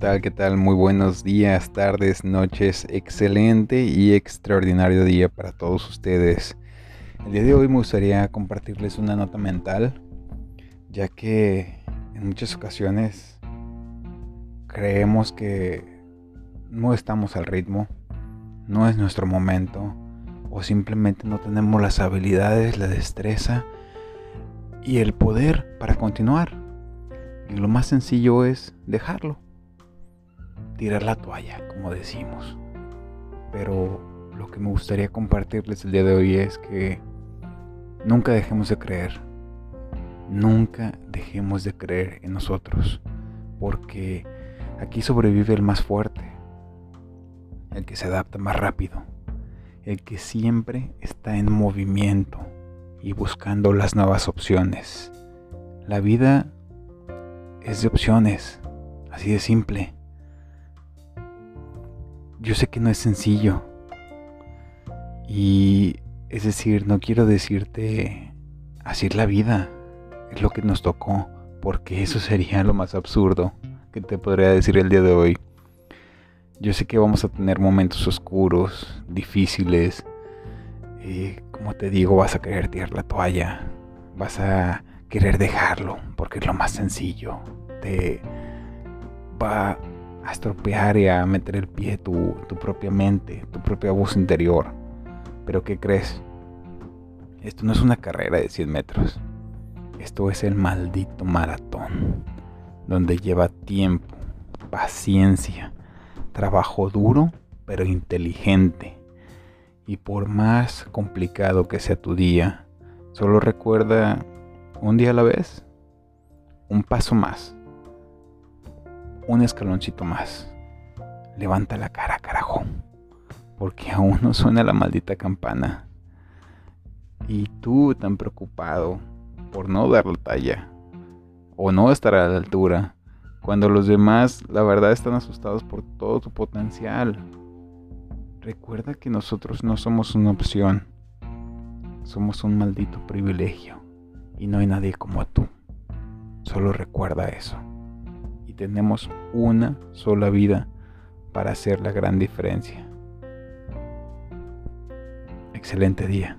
tal? ¿Qué tal? Muy buenos días, tardes, noches. Excelente y extraordinario día para todos ustedes. El día de hoy me gustaría compartirles una nota mental, ya que en muchas ocasiones creemos que no estamos al ritmo, no es nuestro momento, o simplemente no tenemos las habilidades, la destreza y el poder para continuar. Y lo más sencillo es dejarlo tirar la toalla, como decimos. Pero lo que me gustaría compartirles el día de hoy es que nunca dejemos de creer. Nunca dejemos de creer en nosotros. Porque aquí sobrevive el más fuerte. El que se adapta más rápido. El que siempre está en movimiento y buscando las nuevas opciones. La vida es de opciones. Así de simple. Yo sé que no es sencillo. Y es decir, no quiero decirte así la vida. Es lo que nos tocó. Porque eso sería lo más absurdo que te podría decir el día de hoy. Yo sé que vamos a tener momentos oscuros, difíciles. Y como te digo, vas a querer tirar la toalla. Vas a querer dejarlo porque es lo más sencillo. Te va a estropear y a meter el pie tu, tu propia mente, tu propia voz interior. Pero ¿qué crees? Esto no es una carrera de 100 metros. Esto es el maldito maratón, donde lleva tiempo, paciencia, trabajo duro, pero inteligente. Y por más complicado que sea tu día, solo recuerda un día a la vez, un paso más un escaloncito más. Levanta la cara, carajo. Porque aún no suena la maldita campana. Y tú tan preocupado por no dar la talla. O no estar a la altura. Cuando los demás, la verdad, están asustados por todo tu potencial. Recuerda que nosotros no somos una opción. Somos un maldito privilegio. Y no hay nadie como tú. Solo recuerda eso tenemos una sola vida para hacer la gran diferencia. Excelente día.